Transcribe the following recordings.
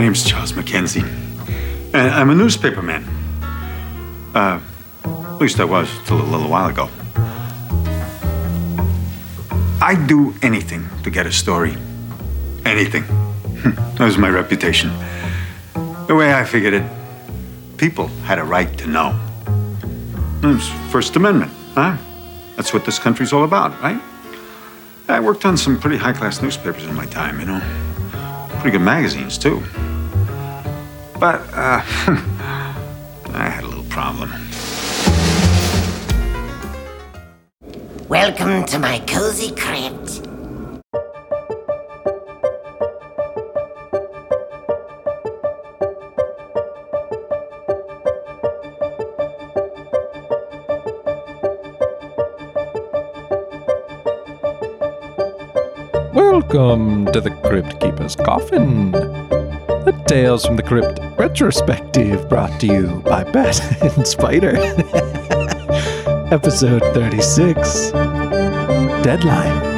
My name's Charles Mackenzie, and I'm a newspaperman. Uh, at least I was till a little while ago. I'd do anything to get a story. Anything. that was my reputation. The way I figured it, people had a right to know. It was First Amendment, huh? That's what this country's all about, right? I worked on some pretty high class newspapers in my time, you know. Pretty good magazines, too. But, uh, I had a little problem. Welcome to my cozy crypt. Welcome to the Crypt Keeper's Coffin. The Tales from the Crypt retrospective brought to you by Bat and Spider. Episode 36 Deadline.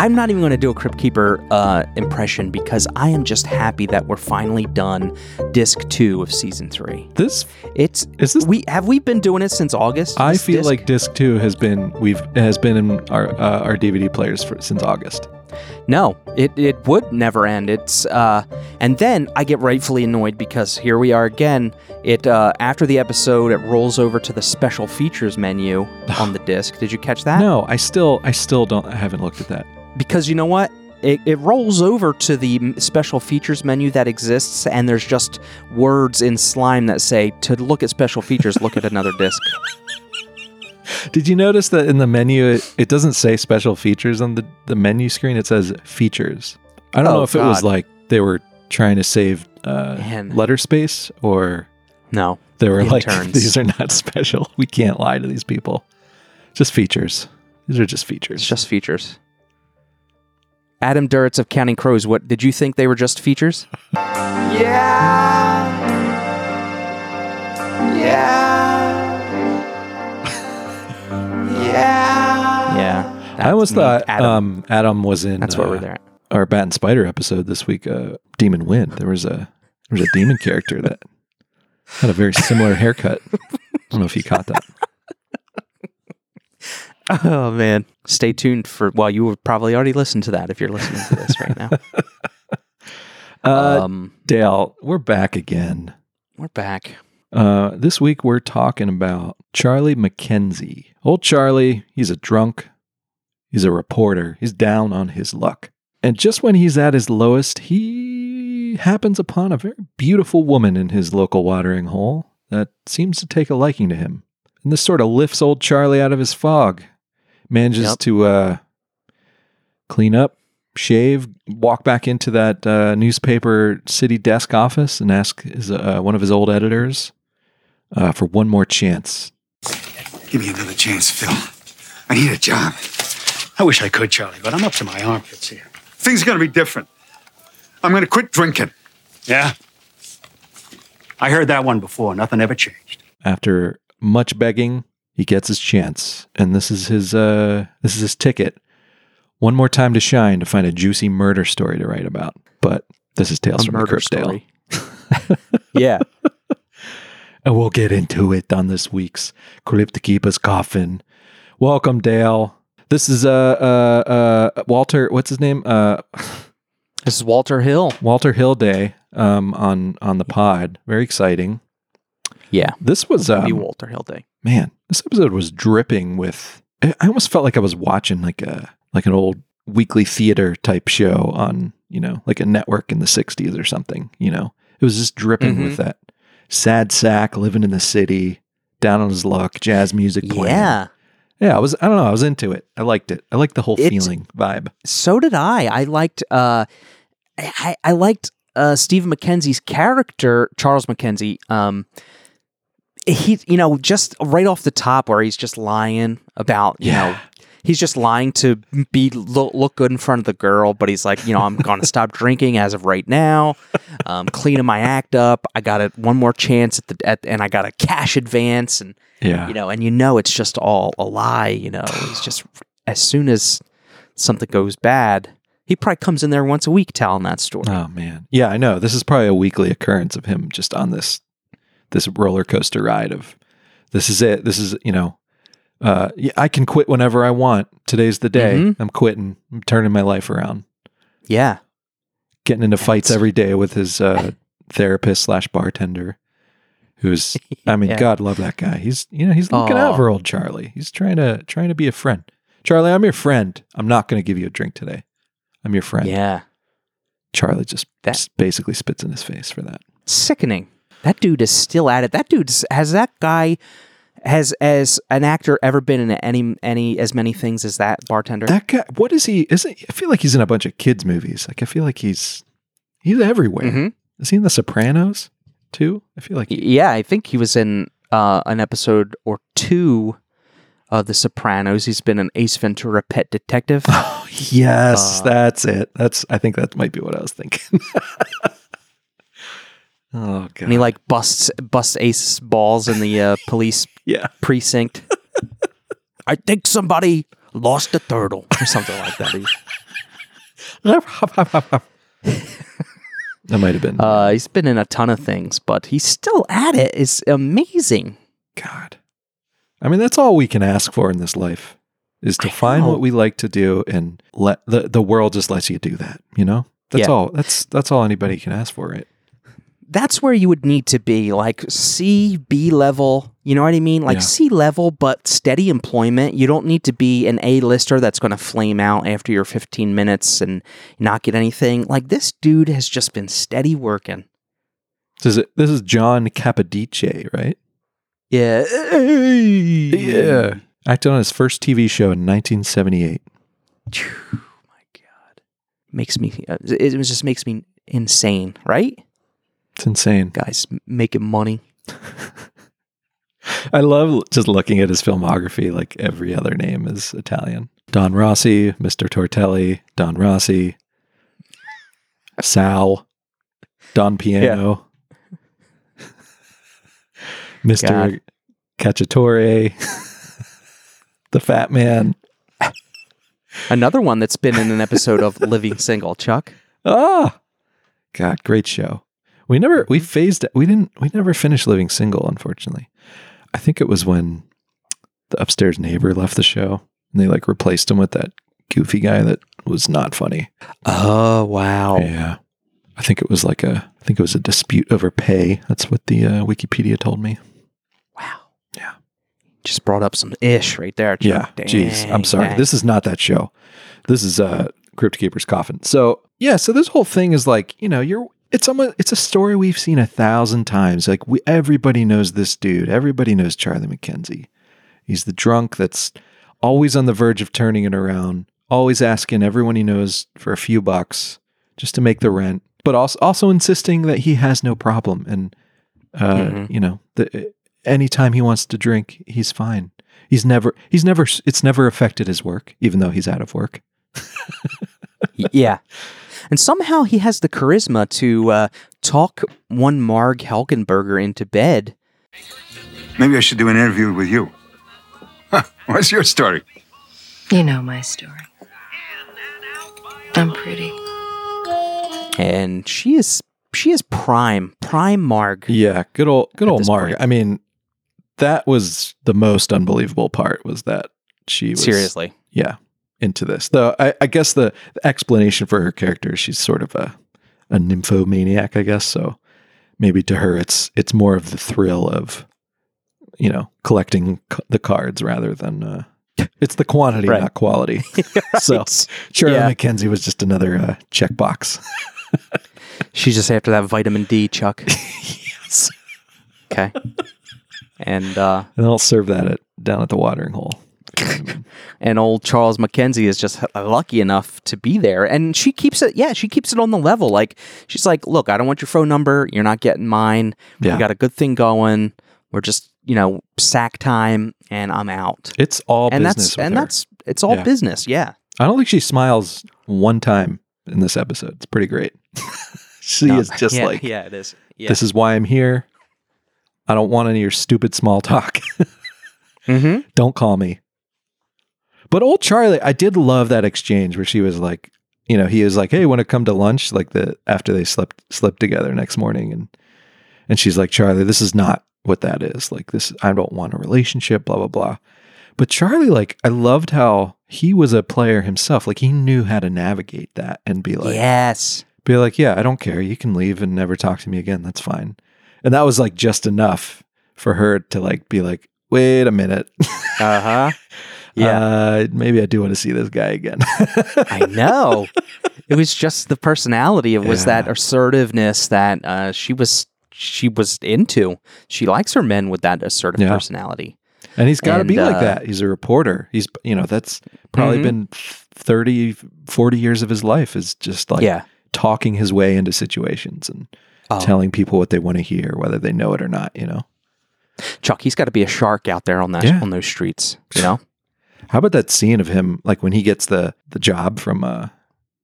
I'm not even going to do a Crypt Keeper uh, impression because I am just happy that we're finally done disc two of season three. This, It's Is this- we have we been doing it since August? I feel disc? like disc two has been we've has been in our uh, our DVD players for since August. no, it it would never end. It's uh, and then I get rightfully annoyed because here we are again. It uh, after the episode, it rolls over to the special features menu on the disc. Did you catch that? No, I still I still don't I haven't looked at that. Because you know what it, it rolls over to the special features menu that exists and there's just words in slime that say to look at special features look at another disc Did you notice that in the menu it, it doesn't say special features on the, the menu screen? It says features. I don't Oh, know if it was like they were trying to save uh, letter space or no they were like Interns. these are not special. We can't lie to these people. Just features. These are just features. it's just features adam duritz of counting crows what did you think they were just features yeah Yeah. yeah. Yeah. I almost me, thought adam. um, Adam was in that's what uh, we're there at. our Bat and Spider episode this week, uh, Demon Wind. There was a there was a demon character that had a very similar haircut. I don't know if you caught that. Oh man stay tuned for well you would probably already listened to that if you're listening to this right now Uh, um Dale, we're back again. we're back Uh, this week we're talking about Charlie McKenzie. Old Charlie, he's a drunk. He's a reporter. He's down on his luck. And just when he's at his lowest, he happens upon a very beautiful woman in his local watering hole that seems to take a liking to him. And this sort of lifts old Charlie out of his fog. Manages Yep. to uh, clean up, shave, walk back into that uh, newspaper city desk office and ask his, uh, one of his old editors uh, for one more chance. Give me another chance, Phil. I need a job. I wish I could, Charlie, but I'm up to my armpits here. Things are gonna be different. I'm gonna quit drinking. Yeah? I heard that one before. Nothing ever changed. After much begging, he gets his chance, and this is his uh, this is his ticket. One more time to shine to find a juicy murder story to write about. But this is Tales a from the murder Crypt Dale. story. yeah. And we'll get into it on this week's Crypt Keeper's Coffin. Welcome, Dale. This is uh uh uh Walter. What's his name? Uh, This is Walter Hill. Walter Hill Day. Um, on on the pod. Very exciting. Yeah. This was um, Walter Hill Day. man. This episode was dripping with. I almost felt like I was watching like a like an old weekly theater type show on you know like a network in the '60s or something. You know, it was just dripping Mhm. with that sad sack living in the city, down on his luck, jazz music playing. Yeah. Yeah, I was. I don't know. I was into it. I liked it. I liked the whole It's- feeling vibe. So did I. I liked uh I, I liked uh Steve McKenzie's character, Charles McKenzie. Um he you know, just right off the top where he's just lying about, you know, he's just lying to be look, look good in front of the girl, but he's like, you know, I'm going to stop drinking as of right now. Um, cleaning my act up. I got it one more chance at the at, and I got a cash advance and Yeah. you know, and you know it's just all a lie, you know. he's just as soon as something goes bad, he probably comes in there once a week telling that story. Oh man. Yeah, I know. This is probably a weekly occurrence of him just on this this roller coaster ride of this is it. This is, you know, uh yeah, I can quit whenever I want. Today's the day. Mhm. I'm quitting. I'm turning my life around. Yeah. Getting into fights every day with his uh therapist slash bartender. Who's I mean, Yeah. God love that guy. He's you know, he's looking out for old Charlie. He's trying to trying to be a friend. Charlie, I'm your friend. I'm not gonna give you a drink today. I'm your friend. Yeah. Charlie just, That- just basically spits in his face for that. Sickening. That dude is still at it. That dude has that guy has as an actor ever been in any any as many things as that bartender? That guy, what is he? Is it, I feel like he's in a bunch of kids' movies. Like I feel like he's he's everywhere. Mhm. Is he in The Sopranos too? I feel like Y- Yeah, I think he was in uh, an episode or two of The Sopranos. He's been an Ace Ventura pet detective. yes, Uh, that's it. That's I think that might be what I was thinking. oh god, and he like busts busts Ace's balls in the uh, police yeah, precinct. I think somebody lost a turtle or something like that. That might have been. Uh, he's been in a ton of things, but he's still at it. It's amazing. God. I mean, that's all we can ask for in this life is to I find know. what we like to do and let the, the world just lets you do that, you know? That's Yeah. all. That's that's all anybody can ask for, right? That's where you would need to be, like C, B level. You know what I mean? Like Yeah. C level, but steady employment. You don't need to be an A lister that's going to flame out after your 15 minutes and not get anything. Like this dude has just been steady working. This is this is John Capodice, right? Yeah. Yeah. Acted on his first TV show in 1978. my God. Makes me, uh, it it just makes me insane, right? It's insane. Guys making money. I love just looking at his filmography. Like every other name is Italian. Don Rossi, Mr. Tortelli, Don Rossi, Sal, Don Piano, Mr. God. Cacciatore, the Fat Man. Another one that's been in an episode of Living Single, Chuck. Ah, God, great show. We never we phased we didn't we never finished Living Single, unfortunately. I think it was when the upstairs neighbor left the show and they like replaced him with that goofy guy that was not funny. Oh, wow. Yeah. I think it was like a I think it was a dispute over pay. That's what the uh, Wikipedia told me. Wow. Yeah. Just brought up some ish right there. Yeah. Chuck. Jeez. I'm sorry. dang. This is not that show. This is uh Crypt Keeper's Coffin. So yeah, so this whole thing is like, you know, you're it's almost it's a story we've seen a thousand times. Like we everybody knows this dude. Everybody knows Charlie McKenzie. He's the drunk that's always on the verge of turning it around, always asking everyone he knows for a few bucks just to make the rent, but also also insisting that he has no problem and uh, Mhm. you know, the anytime he wants to drink, he's fine. He's never he's never it's never affected his work, even though he's out of work. Yeah. And somehow he has the charisma to uh, talk one Marg Helgenberger into bed. Maybe I should do an interview with you. Huh, what's your story? You know my story. I'm pretty. And she is she is prime, prime Marg. Yeah, good old good old Marg. point. I mean, that was the most unbelievable part was that she was Seriously. yeah into this. Though I, I guess the, the explanation for her character, is she's sort of a a nymphomaniac, I guess. So maybe to her, it's it's more of the thrill of you know collecting c- the cards rather than uh, it's the quantity, Right. not quality. So Charlie Yeah. McKenzie was just another uh, checkbox. She's just after that vitamin D, Chuck. yes. Okay. And uh, And I'll serve that at, down at the watering hole. and old Charles Mackenzie is just lucky enough to be there. And she keeps it, yeah, she keeps it on the level. Like, she's like, look, I don't want your phone number. You're not getting mine. Yeah. We got a good thing going. We're just, you know, sack time and I'm out. It's all and business. that's, and her. that's, it's all Yeah. business. Yeah. I don't think she smiles one time in this episode. It's pretty great. she No, is just yeah, like, yeah, it is. Yeah. this is why I'm here. I don't want any of your stupid small talk. mm-hmm. don't call me. But old Charlie, I did love that exchange where she was like, you know, he was like, "Hey, want to come to lunch?" Like the after they slept slept together next morning, and and she's like, "Charlie, this is not what that is. Like this, I don't want a relationship." Blah blah blah. But Charlie, like, I loved how he was a player himself. Like he knew how to navigate that and be like, yes. be like, "Yeah, I don't care. You can leave and never talk to me again. That's fine." And that was like just enough for her to like be like, "Wait a minute." Uh huh. Yeah. Uh, maybe I do want to see this guy again. I know. It was just the personality. It was that assertiveness that uh, she was she was into. She likes her men with that assertive Yeah. personality. and he's got to be like uh, that. He's a reporter. He's, you know, that's probably Mhm. been 30, 40 years of his life is just like yeah. talking his way into situations and Oh, telling people what they want to hear, whether they know it or not, you know? Chuck, he's got to be a shark out there on that Yeah. on those streets. You know. How about that scene of him, like when he gets the, the job from, uh,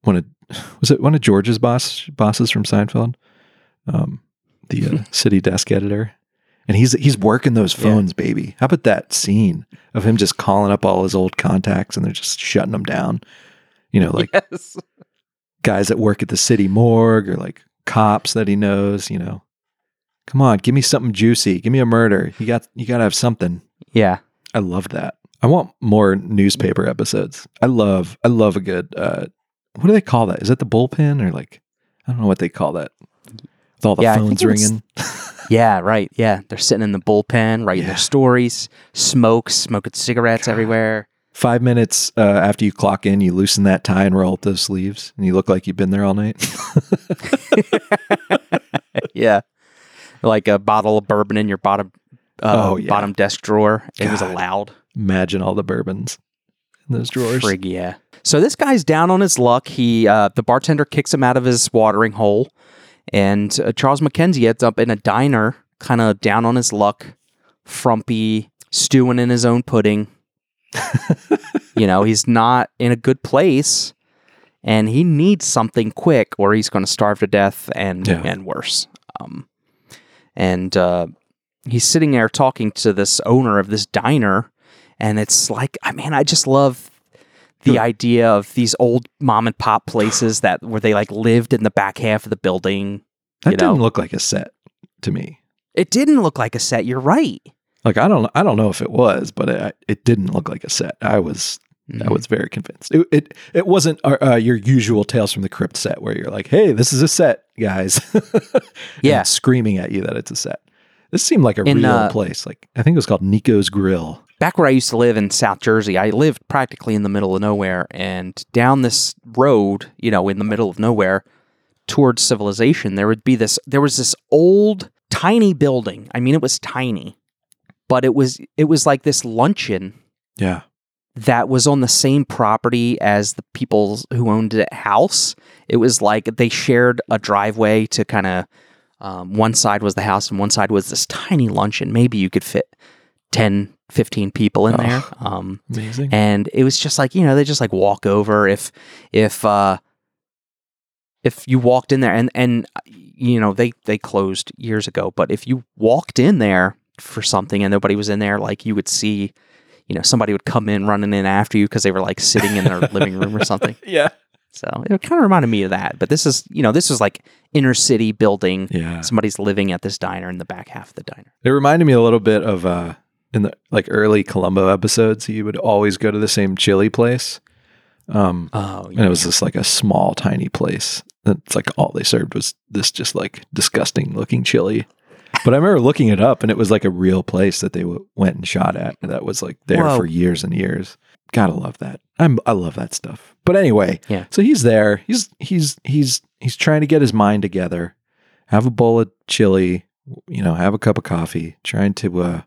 one of, was it one of George's boss bosses from Seinfeld? Um, the uh, city desk editor. And he's he's working those Yeah. phones, baby. How about that scene of him just calling up all his old contacts and they're just shutting them down? You know, like yes. guys that work at the city morgue or like cops that he knows. You know, come on, give me something juicy. Give me a murder. You got you got to have something. Yeah. I love that. I want more newspaper episodes. I love I love a good. uh What do they call that? Is that the bullpen or like I don't know what they call that. With all the Yeah, phones ringing. Yeah. Right. Yeah. They're sitting in the bullpen, writing Yeah. their stories, smoke, smoking cigarettes everywhere. Five minutes uh, after you clock in, you loosen that tie and roll up those sleeves, and you look like you've been there all night. yeah. Like a bottle of bourbon in your bottom uh, Oh, yeah. bottom desk drawer. It was allowed. Imagine all the bourbons in those drawers. Frig, yeah. So this guy's down on his luck. He uh, the bartender kicks him out of his watering hole, and uh, Charles Mackenzie ends up in a diner, kind of down on his luck, frumpy, stewing in his own pudding. you know, he's not in a good place, and he needs something quick, or he's going to starve to death and Yeah. and worse. Um, and uh, he's sitting there talking to this owner of this diner, and it's like, I mean, I just love the idea of these old mom and pop places that where they like lived in the back half of the building. That you know? didn't look like a set to me. It didn't look like a set. You're right. Like I don't I don't know if it was, but it, it didn't look like a set. I was I was very convinced. It it, it wasn't uh, uh, your usual Tales from the Crypt set where you're like, "Hey, this is a set, guys." Yeah. screaming at you that it's a set. This seemed like a In, real uh, place. Like I think it was called Nico's Grill. Back where I used to live in South Jersey, I lived practically in the middle of nowhere. And down this road, you know, in the middle of nowhere towards civilization, there would be this, there was this old, tiny building. I mean, it was tiny, but it was, it was like this luncheon Yeah. that was on the same property as the people who owned the house. It was like they shared a driveway to kind of um, one side was the house and one side was this tiny luncheon. Maybe you could fit 10, 15 people in Oh. there. Um, Amazing. and it was just like, you know, they just like walk over if, if, uh, if you walked in there and, and, you know, they, they closed years ago, but if you walked in there for something and nobody was in there, like you would see, you know, somebody would come in running in after you because they were like sitting in their living room or something. yeah. So it kind of reminded me of that. But this is, you know, this was like inner city building. Yeah. Somebody's living at this diner in the back half of the diner. It reminded me a little bit of uh in the like early Columbo episodes, he would always go to the same chili place. Um Oh, and it was just like a small tiny place. It's like all they served was this just like disgusting looking chili. But I remember looking it up and it was like a real place that they w- went and shot at And that was like there Whoa. for years and years. Gotta love that. I'm I love that stuff. But anyway, Yeah. So he's there. He's he's he's he's trying to get his mind together. Have a bowl of chili, you know, have a cup of coffee, trying to uh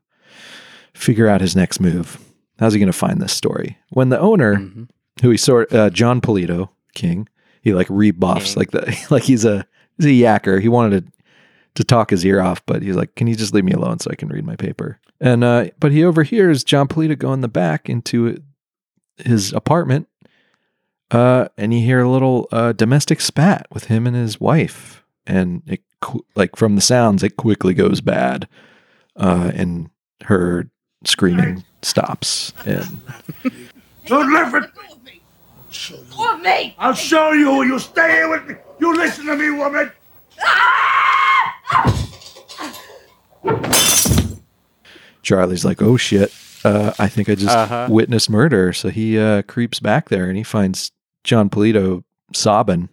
figure out his next move. How's he going to find this story? When the owner, Mhm. who he sort, uh, Jon Polito King, he like rebuffs like the like he's a he's a yacker. He wanted to to talk his ear off, but he's like, "Can you just leave me alone so I can read my paper?" And uh, but he overhears Jon Polito go in the back into his apartment, uh, and you hear a little uh, domestic spat with him and his wife, and it like from the sounds, it quickly goes bad, uh, and her screaming stops, and Don't laugh at me. Or me! I'll show you. You stay here with me. You listen to me, woman. Charlie's like, "Oh shit, uh, I think I just Uh-huh. witnessed murder." So he uh, creeps back there and he finds Jon Polito sobbing,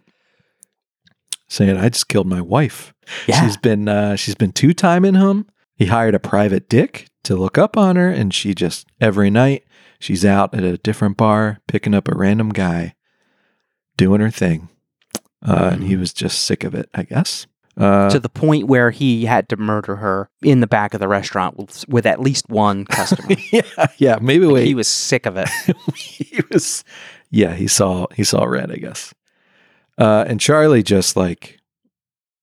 saying, "I just killed my wife. Yeah. She's been uh, she's been two timing him. He hired a private dick to look up on her, and she just every night she's out at a different bar picking up a random guy, doing her thing. Uh, And Mm-hmm. he was just sick of it, I guess. Uh, to the point where he had to murder her in the back of the restaurant with, with at least one customer. yeah, yeah. Maybe wait. he was sick of it. he was yeah he saw he saw red i guess uh and charlie just like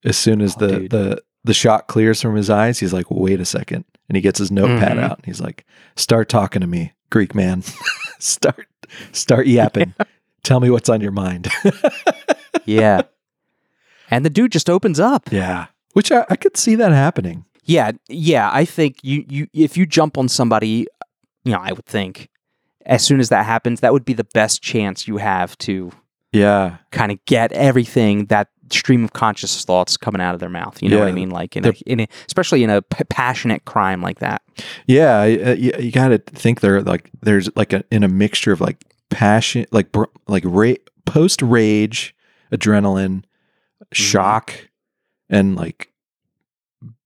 as soon as Oh, the dude. the the shot clears from his eyes he's like wait a second and he gets his notepad Mhm. out and he's like start talking to me greek man start start yapping tell me what's on your mind Yeah. And the dude just opens up. yeah which I, I could see that happening Yeah, yeah. I think you, you if you jump on somebody, you know, I would think as soon as that happens, that would be the best chance you have to yeah kind of get everything that stream of conscious thoughts coming out of their mouth. You know what I mean? Like in a, in a especially in a p- passionate crime like that. Yeah, uh, you, you got to think they're like there's like a in a mixture of like passion, like br- like ra- post rage, adrenaline, shock, and like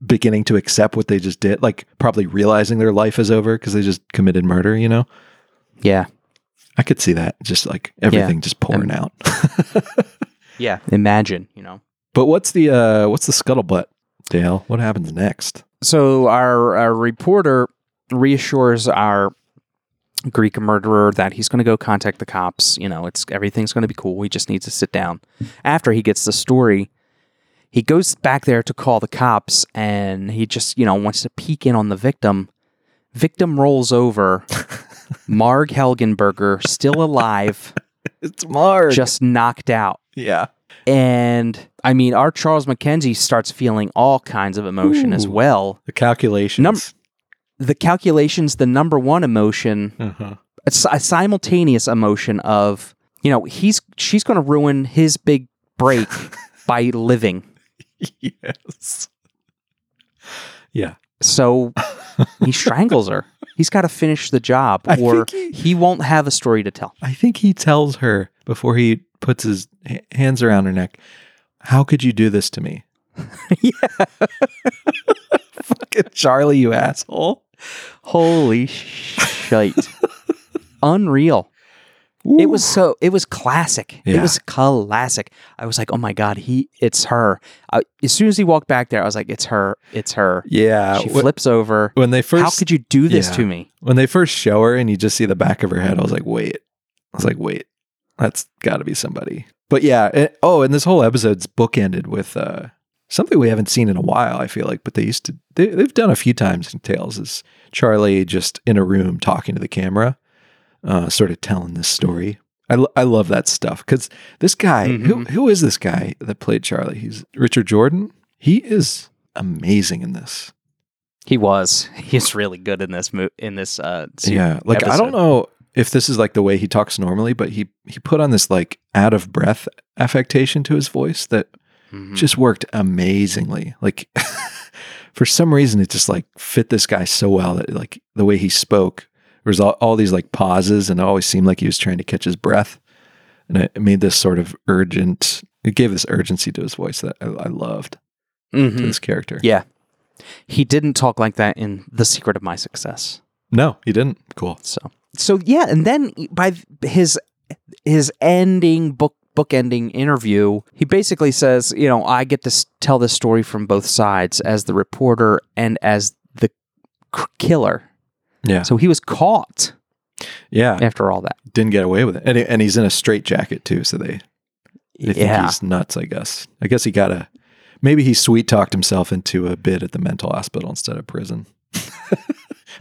beginning to accept what they just did. Like probably realizing their life is over because they just committed murder. You know, Yeah, I could see that just like everything just pouring out. yeah. Imagine, you know. but what's the uh what's the scuttlebutt, Dale? What happens next? So our, our reporter reassures our Greek murderer that he's going to go contact the cops. You know, it's everything's going to be cool. He just needs to sit down. After he gets the story, he goes back there to call the cops, and he just you know wants to peek in on the victim. Victim rolls over. Marg Helgenberger, still alive, It's Marg. just knocked out. yeah. And I mean, our Charles Mackenzie starts feeling all kinds of emotion as well. The calculations. Num- The calculations, the number one emotion, uh-huh. a, a simultaneous emotion of, you know, he's she's going to ruin his big break by living. yes. Yeah. So he strangles her. He's got to finish the job, I or he- he won't have a story to tell. I think he tells her before he puts his hands around her neck, How could you do this to me? yeah. Fucking Charlie, you asshole. Holy shite! Unreal. It was so. It was classic. It was classic. I was like, oh my god, he. It's her. I, as soon as he walked back there, I was like, it's her. It's her. Yeah. she flips over. when they first How could you do this Yeah. to me? when they first show her and you just see the back of her head, I was like, wait. I was like, wait, that's got to be somebody. But yeah. it- oh, and this whole episode's bookended with uh, something we haven't seen in a while. I feel like, but they used to. They, they've done a few times in Tales. Is Charlie just in a room talking to the camera, uh, sort of telling this story. I, lo- I love that stuff because this guy, who who is this guy that played Charlie? He's Richard Jordan. He is amazing in this. He was. He's really good in this. Mo- in this. Uh, Yeah, like I don't know if this is like the way he talks normally, but he he put on this like out of breath affectation to his voice that Mhm. just worked amazingly. Like for some reason, it just like fit this guy so well that like the way he spoke, there was all, all these like pauses, and it always seemed like he was trying to catch his breath, and it made this sort of urgent. It gave this urgency to his voice that I, I loved to Mhm. this character. Yeah. He didn't talk like that in The Secret of My Success. No, he didn't. Cool. So so yeah, and then by his his ending book book ending interview, he basically says, you know, I get to tell this story from both sides as the reporter and as the killer. Yeah. So he was caught Yeah, after all that. didn't get away with it, and and he's in a straight jacket too. So they they think yeah. he's nuts. I guess. I guess he got a. Maybe he sweet talked himself into a bid at the mental hospital instead of prison.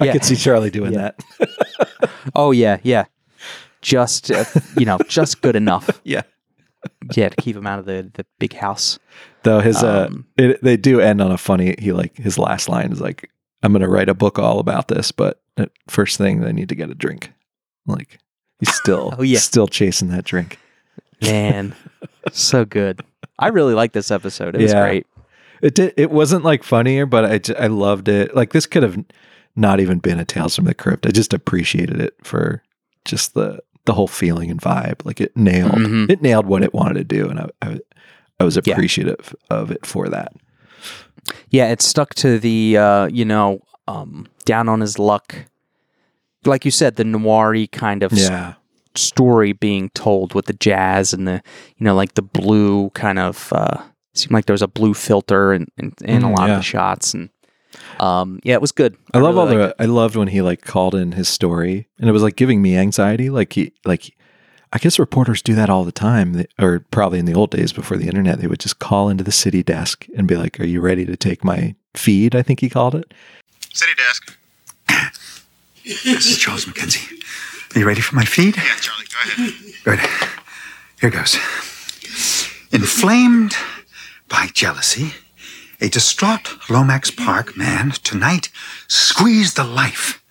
I Yeah. could see Charlie doing Yeah. that. Oh yeah, yeah. Just uh, you know, just good enough. Yeah. Yeah, to keep him out of the the big house. Though his uh, Um, it, they do end on a funny. He like his last line is like, "I'm going to write a book all about this, but first thing they need to get a drink." Like he's still, Oh, yeah. still chasing that drink. Man, so good. I really like this episode. It was great. It did. It wasn't like funnier, but I ju- I loved it. Like this could have not even been a Tales from the Crypt. I just appreciated it for just the the whole feeling and vibe. Like it nailed Mhm. it nailed what it wanted to do, and I I, I was Yeah. appreciative of it for that. Yeah, it stuck to the uh, you know, um, down on his luck. Like you said, the noir kind of s- Yeah, story being told with the jazz and the you know like the blue kind of uh seemed like there was a blue filter in, in, in a Mm, lot yeah. of the shots and um yeah it was good I love all the. liked I loved when he like called in his story, and it was like giving me anxiety. Like he like. I guess reporters do that all the time, They- or probably in the old days before the internet, they would just call into the city desk and be like, "Are you ready to take my feed?" I think he called it. City desk. This is Charles Mackenzie. Are you ready for my feed? Yeah, Charlie, go ahead. Good. Here goes. Inflamed by jealousy, a distraught Lomax Park man tonight squeezed the life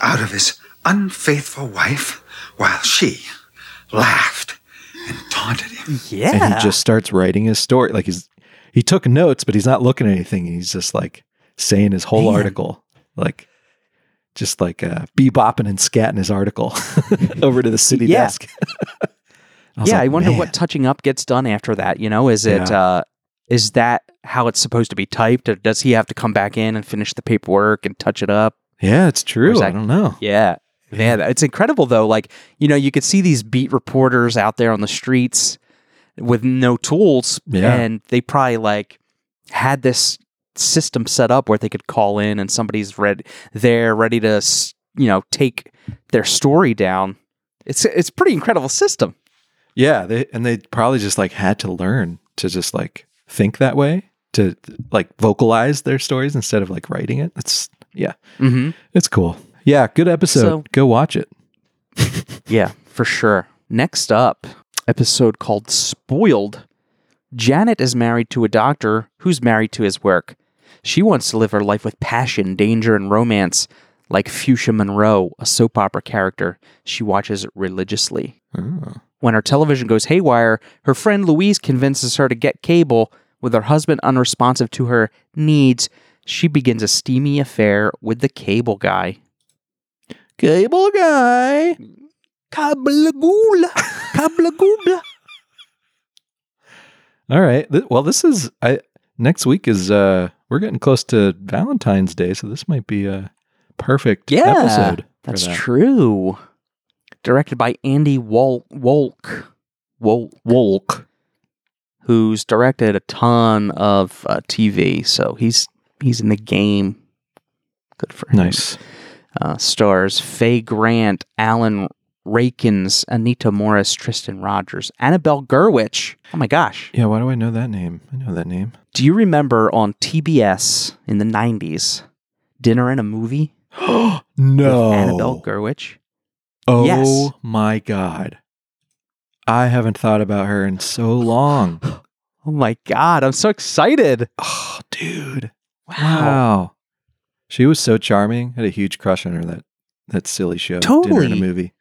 out of his unfaithful wife while she laughed and taunted him. yeah and he just starts writing his story. Like he's he took notes, but he's not looking at anything. He's just like saying his whole Man. article, like just like uh, bebopping and scatting his article over to the city Yeah. desk. I yeah like, i wonder "Man." what touching up gets done after that you know is it Yeah. uh is that how it's supposed to be typed or does he have to come back in and finish the paperwork and touch it up Yeah, it's true. is I don't know. Yeah. Man, it's incredible though. Like, you know, you could see these beat reporters out there on the streets with no tools. Yeah. And they probably like had this system set up where they could call in and somebody's ready there, ready to, you know, take their story down. It's it's a pretty incredible system. Yeah, they and they probably just like had to learn to just like think that way to like vocalize their stories instead of like writing it. It's yeah, Mm-hmm. it's cool. Yeah, good episode. So- Go watch it. Yeah, for sure. Next up, episode called Spoiled. Janet is married to a doctor who's married to his work. She wants to live her life with passion, danger, and romance, like Fuchsia Monroe, a soap opera character. She watches religiously. Oh. When her television goes haywire, her friend Louise convinces her to get cable. With her husband unresponsive to her needs, she begins a steamy affair with the cable guy. Cable guy. Kablagoola, kablagoola. All right. Well, this is I next week is uh we're getting close to Valentine's Day, so this might be a perfect Yeah, episode. That's that. true. Directed by Andy Wol- Wolk. Wol- Wolk. who's directed a ton of uh, TV, so he's he's in the game. Good for him. Nice. Uh, stars Faye Grant, Alan Rachins, Anita Morris, Tristan Rogers, Annabelle Gurwitch. Oh my gosh. Yeah, why do I know that name? I know that name. Do you remember on TBS in the 90s, Dinner and a Movie? no. Annabelle Gurwitch? Oh Yes. my god. I haven't thought about her in so long. Oh my God, I'm so excited. oh, dude. Wow. Wow. She was so charming. I Had a huge crush on her that that silly show. Dinner in Totally. a movie.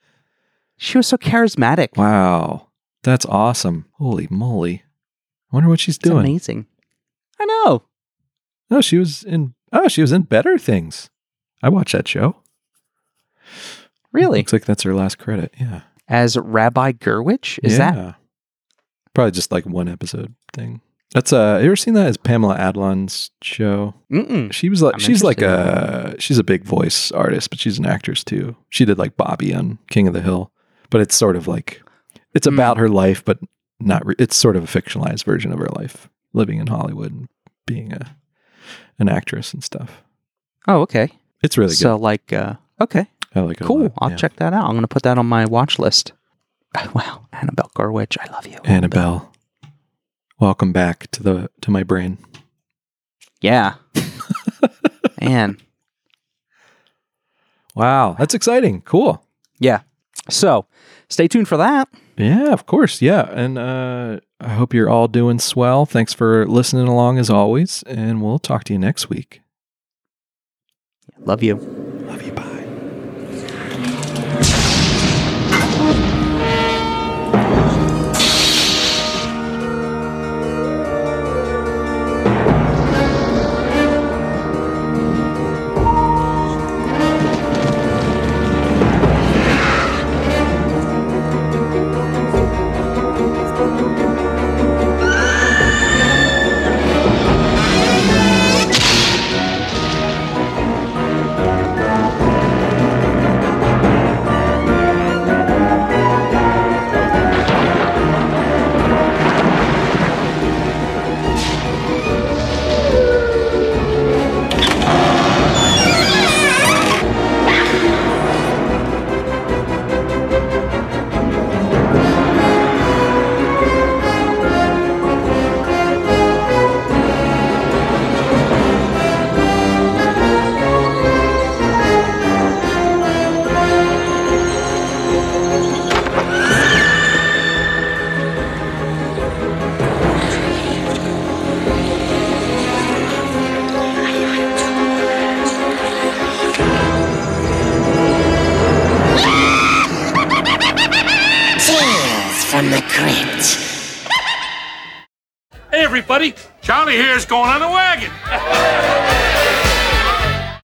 She was so charismatic. Wow. That's awesome. Holy moly. I wonder what she's It's doing. amazing. I know. Oh, she was in Oh, she was in Better Things. I watched that show. Really? Looks like that's her last credit. Yeah. As Rabbi Gurwitch? Is that Yeah. probably just like one episode thing? That's uh you ever seen that as Pamela Adlon's show? Mm-mm. She was like I'm she's like a she's a big voice artist, but she's an actress too. She did like Bobby on King of the Hill, but it's sort of like it's Hmm. about her life, but not. Re- it's sort of a fictionalized version of her life, living in Hollywood and being a an actress and stuff. Oh, okay. It's really good. So, like, uh, okay. I like it. a Cool. lot, I'll yeah. check that out. I'm going to put that on my watch list. Wow, Annabelle Gurwitch, I love you. Annabelle, welcome back to the to my brain. Yeah. Man. Wow, that's exciting. Cool. Yeah. So stay tuned for that. Yeah, of course. Yeah. And uh, I hope you're all doing swell. Thanks for listening along as always. And we'll talk to you next week. Love you.